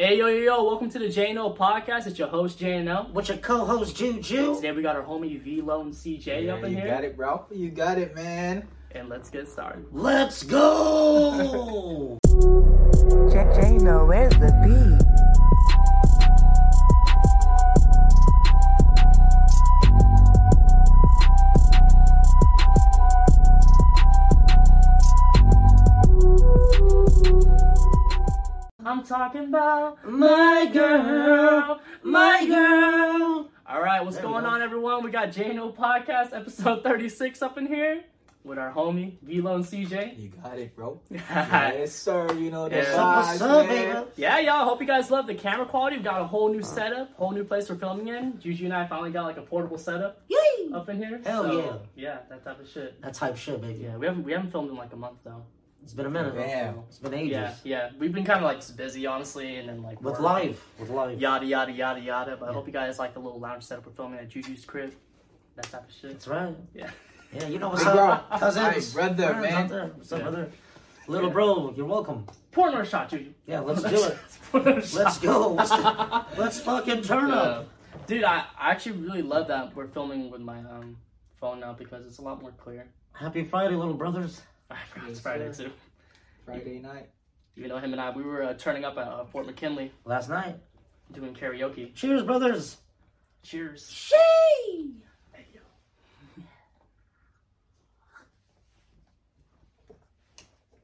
Hey yo yo yo! Welcome to the JNO podcast. It's your host JNO. What's your co-host Juju. Today we got our homie VloneCJ Yeah, up in you here, got it, bro. You got it, man. and let's get started. Let's go! J- J-Lo, where's the beat? I'm talking about my girl, my girl. All right, what's There going go. on, everyone? We got JNO podcast episode 36 up in here with our homie VloneCJ. You got it, bro. yeah, yes, sir. You know the Yeah. vibes, What's up, man. baby? y'all. Hope you guys love the camera quality. We've got a whole new setup, whole new place we're filming in. Juju and I finally got like a portable setup Yay! up in here. Hell So, yeah. Yeah, that type of shit. That type of shit, baby. Yeah, we haven't we haven't filmed in like a month though. It's been a minute. Yeah, It's been ages. Yeah, yeah. We've been kind of like busy, honestly, and then like With work. life. With life. yada yada yada yada. But I hope you guys like the little lounge setup we're filming at Juju's crib, that type of shit. That's right. Yeah. Yeah, you know what's Big up, bro. cousins. Hey, brother, Friends man. out there. What's up, Yeah. brother? Little bro, you're welcome. Pour another shot, Juju. Yeah, let's do it. Let's go. Let's, let's fucking turn up. dude, I, I actually really love that we're filming with my um phone now because it's a lot more clear. Happy Friday, little brothers. I forgot it's Friday sir. too. Friday night. You know, him and I, we were uh, turning up at uh, Fort McKinley Last night. doing karaoke. Cheers, brothers. Cheers. Shee! Hey.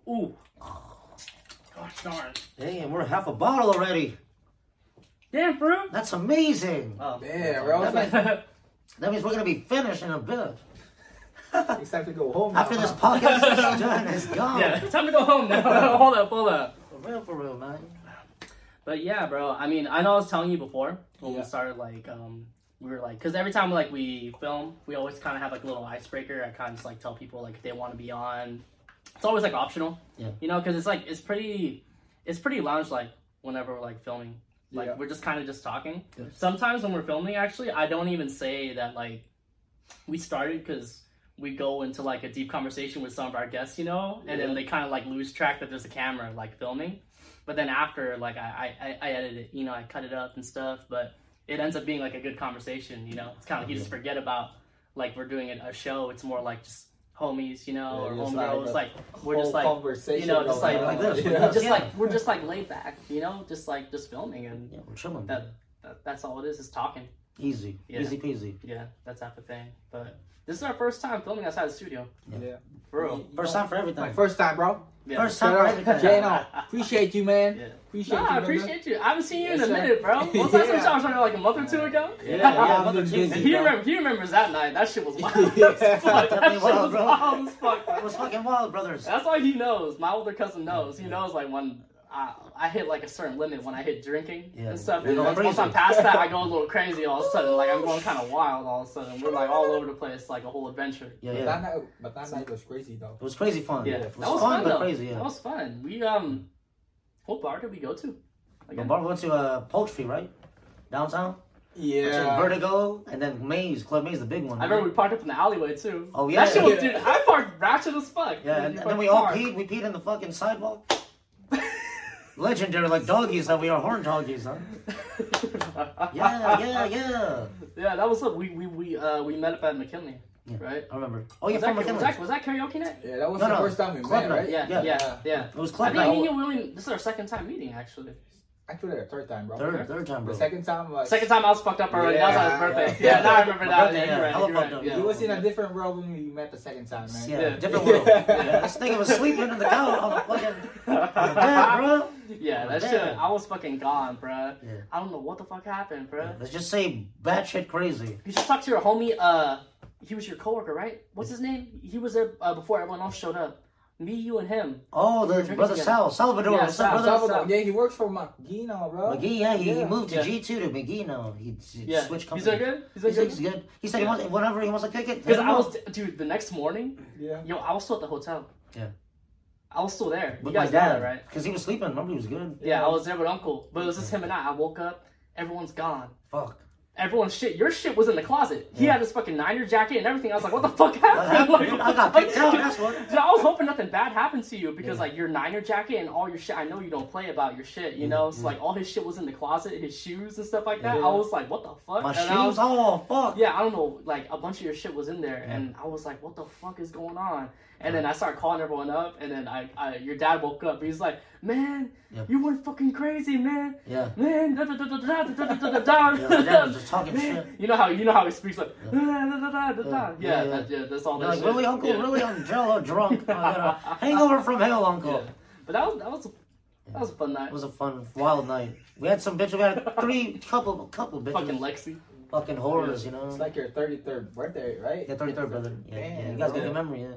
Ooh. Gosh darn. Damn, we're half a bottle already. Damn, bro. That's amazing. Oh. Yeah, bro. It's, like, That means we're gonna be finished in a bit. it's time to go home. now, After this huh? podcast is done, it's gone. yeah, time to go home now. hold up, hold up. For real, for real, man. But yeah, bro. I mean, I know I was telling you before when Yeah. we started, like, um, we were like, because every time like we film, we always kind of have like a little icebreaker. I kind of just like tell people like if they want to be on. It's always like optional. Yeah. You know, because it's like it's pretty, it's pretty lounge like whenever we're like filming. Like Yeah. we're just kind of just talking. Yeah. Sometimes when we're filming, actually, I don't even say that like we started because we go into like a deep conversation with some of our guests, you know, and Yeah. then they kind of like lose track that there's a camera like filming. But then after, like I, I, I edit it, you know, I cut it up and stuff. But it ends up being like a good conversation, you know. It's kind of like you just forget about like we're doing a show. It's more like just homies, you know, Yeah, or homegirls. like Like, we're just like conversation. you know, just like- like this. Yeah. just like we're just like laid back, you know, just like just filming and Yeah, we're chilling. that, that that's all it is, is talking. Easy. Yeah. Easy peasy. Yeah, that type of thing. But this is our first time filming outside the studio, Yeah. for real. First time for everything. My first time, bro. Yeah. First time Shout for out, everything. Jano. Appreciate you, man. Yeah. Appreciate No, you. I brother. appreciate you. I haven't seen you in a sir. minute, bro. What's the last time Yeah. I was like a month or two ago? Yeah, Yeah, yeah, I've mother been busy, He, remember, he remembers that night. That shit was wild Yeah. as fuck. That shit wild, was bro. wild as fuck. It was fucking wild, brothers. That's why he knows. My older cousin knows. He knows like when I, I hit like a certain limit when I hit drinking Yeah. and stuff. You're And once, once I'm past that, I go a little crazy all of a sudden. Like I'm going kind of wild all of a sudden. We're like all over the place, like a whole adventure. Yeah, But yeah. that night, but that night was crazy though. It was crazy fun. Yeah, It that was, was fun, fun but though. crazy, yeah. That was fun. We um, what bar did we go to? The bar We went to uh, Poultry, right? Downtown? Yeah. Vertigo, and then Maze. Club Maze, the big one. I remember we parked up in the alleyway too. Oh, yeah. that shit was, Yeah. dude. I parked ratchet as fuck. Yeah, and, and then we fucking all parked. peed. We peed in the fucking sidewalk. Legendary, like doggies that we are horn doggies, huh? Yeah, yeah, yeah. Yeah, that was up. We we we uh we met up at McKinley, Yeah. right? I remember. Oh, you're was, from that, was McKinley. that was that karaoke night? Yeah, that was No, the no. first time we Club met, night. right? Yeah, yeah, Yeah. yeah. yeah. It was I club think me night. and you we only this is our second time meeting actually. Actually, the third time, bro. Third, third time, bro. The second time was. Second time I was fucked up already. that was on his birthday. yeah. Yeah, now I remember that. birthday, yeah, yeah. you're right. Hella right. up. Yeah. He was in a different world when we met the second time, man. Yeah, Yeah. different world. yeah, this nigga was sleeping in the couch on the fucking bed, bro. Yeah, that Damn. shit. I was fucking gone, bro. Yeah. I don't know what the fuck happened, bruh. Let's just say batshit crazy. You should talk to your homie. Uh, he was your coworker, right? What's his name? He was there uh, before everyone else showed up. Me, you, and him. Oh, the drinking brother together. Sal, Salvador. Yeah, what's up, Sal, brother? Sal. Salvador. Yeah, he works for McGee now, bro. McGee, yeah, he, he moved to Yeah. G two to McGee now. He, he Yeah, switched he's companies. doing good. He's doing He's, good. he's good. He said he Yeah. wants whenever he wants to kick it. Because I up. was, dude, the next morning, Yeah. yo, I was still at the hotel. Yeah. I was still there. with you my guys know dad, that, right? Because he was sleeping. Remember, he was good. Yeah, I was there with Uncle, but it was just him and I. I woke up, everyone's gone. Fuck. Everyone's shit. Your shit was in the closet. He Yeah. had his fucking niner jacket and everything. I was like, what the fuck happened? Like, I got fuck? picked that's what- Dude, I was hoping nothing bad happened to you because Yeah. like your niner jacket and all your shit. I know you don't play about your shit. You mm-hmm. know, so like all his shit was in the closet, his shoes and stuff like that. Yeah. I was like, what the fuck? My And shoes? I was- Oh, fuck. yeah, I don't know, like a bunch of your shit was in there, and I was like, "What the fuck is going on?" And then I started calling everyone up, and then I, I your dad woke up. He's like, "Man, yep. you went fucking crazy, man. Yeah, man. Da, da, da, da, da, da, da, da, yeah, just talking man. shit. You know how you know how he speaks like, yeah, da, da, da, da, da. yeah, that's all. That like, shit. really, uncle, yeah. really, I'm jello drunk. Oh. Hangover from hell, uncle. Yeah. But that was that was. A, that was a fun night. It was a fun, wild night. We had some bitches. We had three couple, couple bitches. Fucking Lexi fucking horrors, you know. It's like your thirty third birthday, right? Yeah, thirty third, brother. Yeah, Damn, yeah. You guys got a good memory, yeah.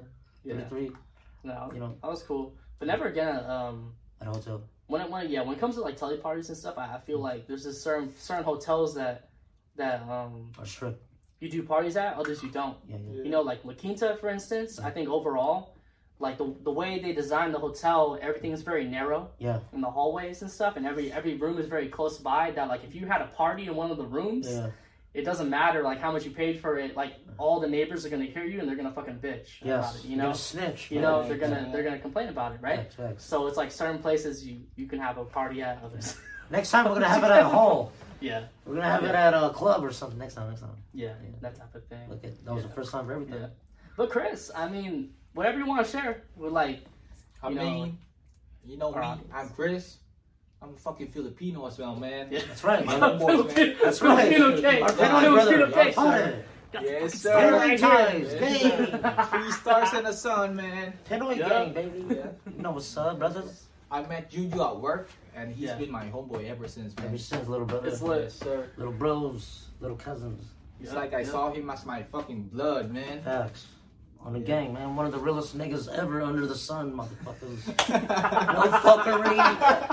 Yeah, three no, You know. that was cool. But never again. Um, at a hotel. when it, when yeah when it comes to like tele parties and stuff, I, I feel like there's just certain certain hotels that that um Or strip. you do parties at, others you don't. Yeah, yeah. You know, like La Quinta, for instance. I think overall, like the the way they designed the hotel, everything is very narrow Yeah. in the hallways and stuff, and every every room is very close by. That like if you had a party in one of the rooms, Yeah. It doesn't matter like how much you paid for it. Like uh-huh. all the neighbors are gonna hear you and they're gonna fucking bitch about it. You You're know, snitch. you man. know they're gonna they're gonna complain about it, right? Facts, facts. So it's like certain places you you can have a party at, others. Next time we're gonna have it at a hall. yeah, We're gonna have it at a club or something. Next time. Next time. yeah, that type of thing. Look at that was Yeah. the first time for everything. Yeah. But Chris, I mean, whatever you want to share, we're like, I You know, mean, you know me. Alright. I'm Chris. I'm a fucking Filipino as well, man. Yeah. That's right, My man. homeboys, man. That's right. Filipino cake. Our Yeah, brother. Filipino cake. our Pinoy. Yes, Pinoy sir. right ties, here. gang. Three stars in the sun, man. Pinoy Yeah. gang, baby. Yeah. You know what's up, brothers? I met Juju at work, and he's Yeah. been my homeboy ever since, man. Ever since little brother, It's lit. Yes, sir. little bros, little cousins. It's Yeah, like I yeah. saw him as my fucking blood, man. Facts. On the Yeah. gang, man. One of the realest niggas ever under the sun, motherfuckers. no fuckery,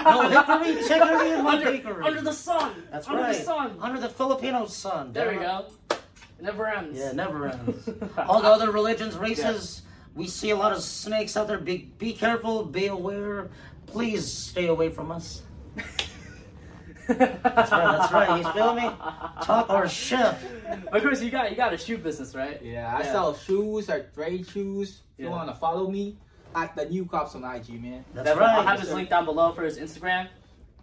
no hickory, chickory, and under, hickory. under the sun. That's under right. the sun. Under the Filipino sun. There we go. It never ends. Yeah, never ends. All the other religions, races, we see a lot of snakes out there. Be be careful, be aware. Please stay away from us. That's right, that's right. You feel me? Talk or shit. But Chris, you got you got a shoe business, right? Yeah, I Yeah. sell shoes, I trade shoes. If you want to follow me, at the new cops on IG, man. That's Definitely. I'll right. have his link down below for his Instagram.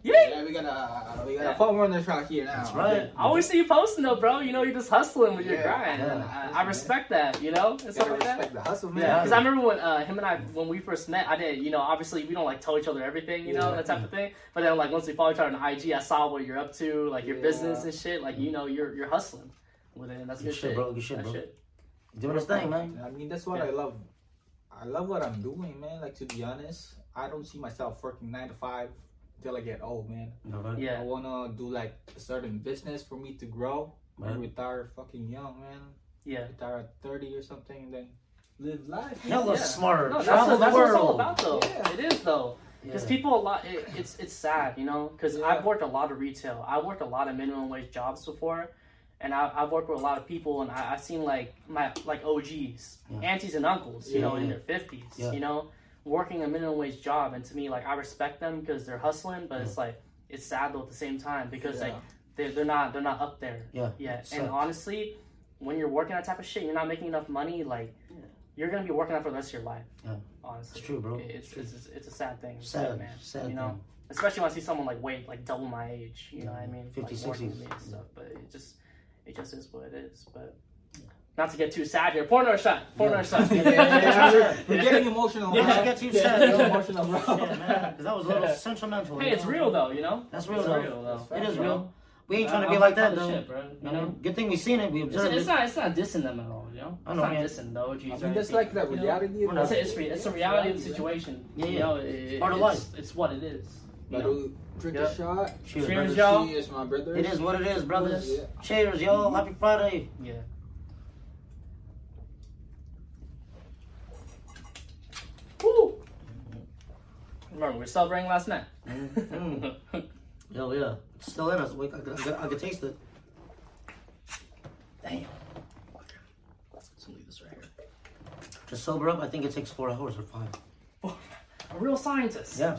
Yeah. Yeah, we got a we got Yeah. a phone runner shot here now. That's right. I always see you posting though, bro. You know, you're just hustling with your grind. Yeah. I, I respect that, you know, and You stuff gotta like that. respect the hustle, man. Yeah, because I remember when uh, him and I, when we first met, I didn't, you know, obviously we don't like tell each other everything, you know, that type of thing. But then like once we follow each other on IG, I saw what you're up to, like your Yeah. business and shit. Like you know, you're you're hustling with it. And that's Good good, shit, shit, bro. Good shit, That bro. Doing his thing, man. I mean, that's what Yeah. I love. I love what I'm doing, man. Like to be honest, I don't see myself working nine to five till I get old, man. You know. Yeah. I wanna do like a certain business for me to grow. I Right. retire fucking young, man. Yeah. Retire at thirty or something, and then live life. Hella Yeah. smart. No, that's, Travel what, the that's what it's all world. about, though. Yeah. It is though. Because Yeah. people a lot, it, it's it's sad, you know. Because Yeah. I've worked a lot of retail. I worked a lot of minimum wage jobs before, and I, I've worked with a lot of people, and I, I've seen like my like OGs, Yeah. aunties and uncles, you know, Yeah. in their fifties, Yeah. you know, working a minimum wage job, and to me, like I respect them because they're hustling, but it's like it's sad though at the same time because like they're, they're not they're not up there Yeah. yet. And honestly, when you're working that type of shit, you're not making enough money, like. You're gonna be working that for the rest of your life. Yeah. Honestly, It's true, bro. It's it's, it's a sad thing. It's Sad, man. sad you know, thing. especially when I see someone like wait like double my age. You know what I mean? 50, like, working with 60s. me and stuff. But it just it just is what it is. But not to get too sad here. Pour another shot. Pour Yeah. another shot. Yeah, yeah, yeah, Yeah. We're getting emotional. Yeah. bro. Get too Yeah, sad, getting yo. emotional, bro. Yeah, man. Because that was a little sentimental. hey, it's know? real though. You know. That's real, It's though. real though. It is You know? real. We ain't trying to be like that, though. Shit, bro. You You know. know, good thing we seen it. We observed it's it. not. It's not dissing them at all. You know. I It's know, not man. dissing the OGs. I mean, that's anything, like the you know? reality. It's, a, it's, re- it's a reality of the man. situation. Yeah, You know, it, it, Part of it's, life. it's what it is. You But know? drink Yeah. a shot. Cheers, Cheers, y'all. Cheers, my brothers. It is what it is, brothers. Yeah. Cheers, y'all. Mm-hmm. Happy Friday. Yeah. Remember, we're celebrating last night. Mm. Yo, yeah. It's still in us. I, could- I, could- I could taste it. Damn. Let's leave this right here. To sober up, I think it takes four hours or five. A real scientist. Yeah.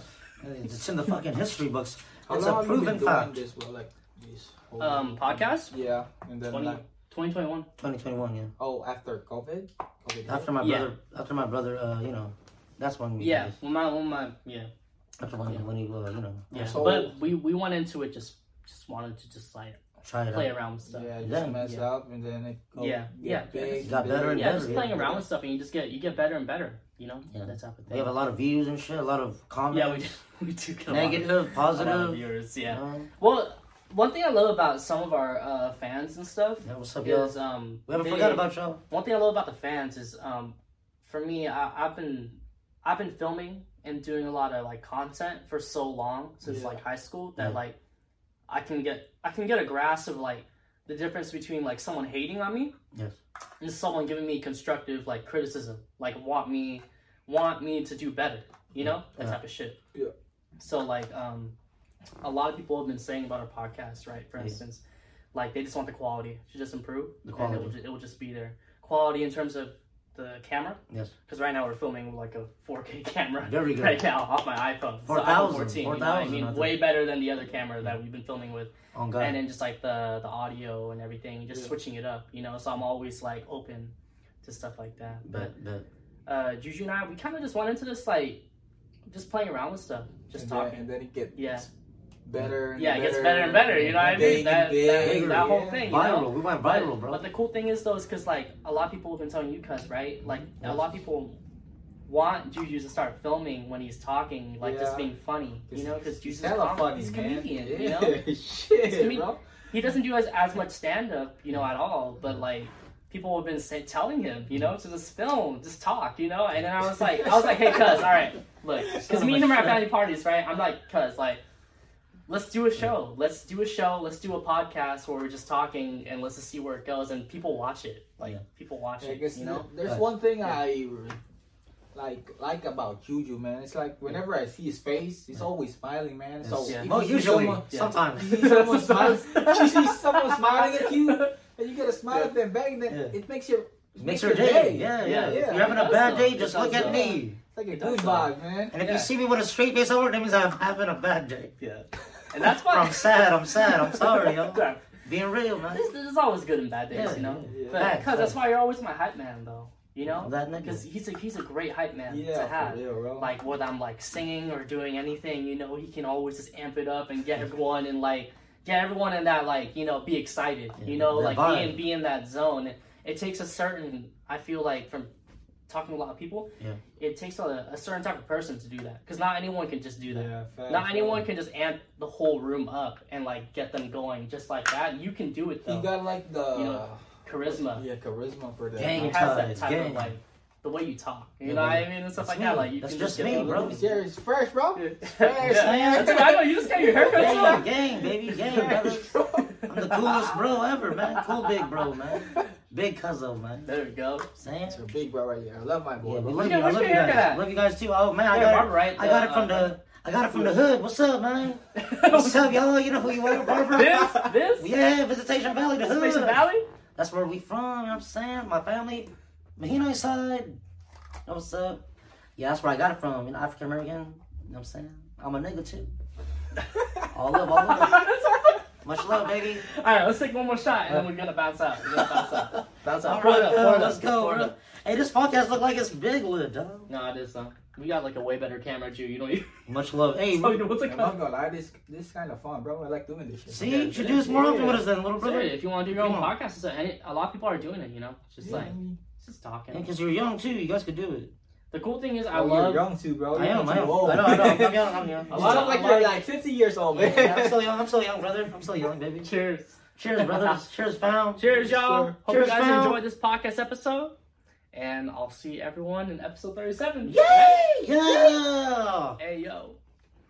It's in the fucking history books. How It's long a have you been proven doing fact. this, bro? Like This whole- Um, podcast? Yeah, and then 20, like 2021. 2021, yeah. oh after COVID. COVID. After my Yeah. brother, after my brother, uh, you know, that's when we. Yeah, when my, when my, yeah, After when, Yeah. when he, uh, you know, yeah. So- but we we went into it just just wanted to just like try it play out. around with stuff. Yeah, just Yeah. mess Yeah. up and then it go, Yeah, yeah. big, Got better and Yeah, better, just yeah. playing around with stuff, and you just get you get better and better. You know, Yeah. that type of We have a lot of views and shit, a lot of comments. yeah, we do, we do get a lot of- negative, a lot of positive. viewers. Yeah. know? Well, one thing I love about some of our uh, fans and stuff Yeah, what's up, y'all? is um. We haven't they- forgot about y'all. One thing I love about the fans is, um, for me, I, I've been, I've been filming and doing a lot of like content for so long since Yeah. like high school that Yeah. like, I can get, I can get a grasp of like the difference between like someone hating on me, Yes. and someone giving me constructive like criticism, like want me, want me to do better, you know, that Yeah. type of shit. Yeah. So like, um, a lot of people have been saying about our podcast, right? For instance, like they just want the quality to just improve, The and it will, quality. it will just be there. Quality in terms of the camera, Yes. because right now we're filming with like a 4K camera Very good. right now off my iPhone, It's the 4,000, 14. you know what I mean, I way better than the other camera that we've been filming with, On God. and then just like the the audio and everything, just Yeah. switching it up, you know. So I'm always like open to stuff like that. But but, but uh, Juju and I, we kind of just went into this like just playing around with stuff, just and talking. Then, and then it gets Yeah. Better. And yeah, it gets better and better. You know what I mean? That, and that, that whole yeah. thing. You viral. know? We went But- viral, bro. But the cool thing is though, is because like a lot of people have been telling you, cuz right? Like a lot of people want Juju to start filming when he's talking, like just being funny. You know, because He's Juju's hella com- funny, he's a comedian. Yeah. You know, Shit, He's comedian. bro. he doesn't do as as much stand up, you know, at all. But like people have been say, telling him, you know, to just film, just talk, you know. And then I was like, I was like, hey, cuz, all right, look, because me and him are at family parties, right? I'm like, cuz, like. Let's do a show. Let's do a show. Let's do a podcast where we're just talking and let's just see where it goes. And people watch it. Like Yeah. people watch Yeah, I it. guess You know. there's Right. one thing Yeah. I like like about Juju, man. It's like whenever I see his face, he's always smiling, man. So Yeah. if well, you see usually, someone- yeah. sometimes. you see someone smiling, you see someone smiling at you, and you get a smile at them back, then Yeah. it makes your It makes your day. Yeah, yeah. Yeah, If you're having a bad though. day, just look at though. me. It's like a It good though. vibe, man. And if Yeah. you see me with a straight face over, that means I'm having a bad day. Yeah. And that's why I'm sad. I'm sad. I'm sorry, yo. Yeah. Being real, man. There's, there's always good and bad days, Yeah, you know. yeah. But Facts, because that's why you're always my hype man, though. You know, That because he's a he's a great hype man Yeah, to have. for real, bro. Like whether I'm like singing or doing anything, you know, he can always just amp it up and get everyone and like get everyone in that like you know be excited. Yeah, you know, like vibe. be in be in that zone. It, it takes a certain. I feel like from talking to a lot of people, Yeah. it takes a, a certain type of person to do that because not anyone can just do that. yeah, facts, Not anyone can just amp the whole room up and like get them going just like that. You can do it He though. got like the You know, charisma. yeah charisma for that. He Gang has that type gang. of like the way you talk. You Yeah, know what. I mean and stuff That's like that. Like you That's can just get me, bro. This year fresh, bro. Yeah. Fresh, Yeah. man. That's- I know you just got your haircut Gang, gang, baby, gang, brothers. I'm the coolest bro ever, man. Cool big bro, man. Big cuzzo, man. There we go. Saying? It's a big bro right here. I love my boy. Yeah, we bro. love Yeah, you. I where's love you guys. at? Love you guys too. Oh man, I got Barbara, it. right? I got it Uh, from the. I got it from the hood. What's up, man? What's up, y'all? You know who you are, Barbara? this this Yeah, Visitation Valley, the hood. Visitation Valley. That's where we from. You know what I'm saying? My family, Mahino side. You know what's up? Yeah, that's where I got it from. You know, African American. You know what I'm saying? I'm a nigga too. All love, all love. Much love, baby. All right, let's take one more shot and then we're gonna bounce out. We're gonna bounce out. Bounce out. All Pour up, pour uh, let's up, go, bro. Hey, this podcast look like it's big Bigwood, dog. No, it is though. We got like a way better camera too. You don't even. Much love. Hey, tell you what's it I'm not gonna lie, this this kind of fun, bro. I like doing this shit. see, Yeah, you should do this more often with us then, little brother. If you want to do your own on. podcast, it's a, and a lot of people are doing it. You know, it's just Yeah, like I mean, it's just talking. Because you're young too, you guys could do it. The cool thing is, I oh, love. you're young too, bro. I You're am, not I am. old. I know, I know. I'm young, I'm young. A You lot of- like you're like 50 years old, man. Yeah, I'm still young. I'm still young, brother. I'm still young, baby. Cheers. Cheers, brothers. Cheers, fam. Cheers, y'all. sir. Hope Cheers, you guys fam. enjoyed this podcast episode. And I'll see everyone in episode 37. Yay! Yeah! Hey, yo.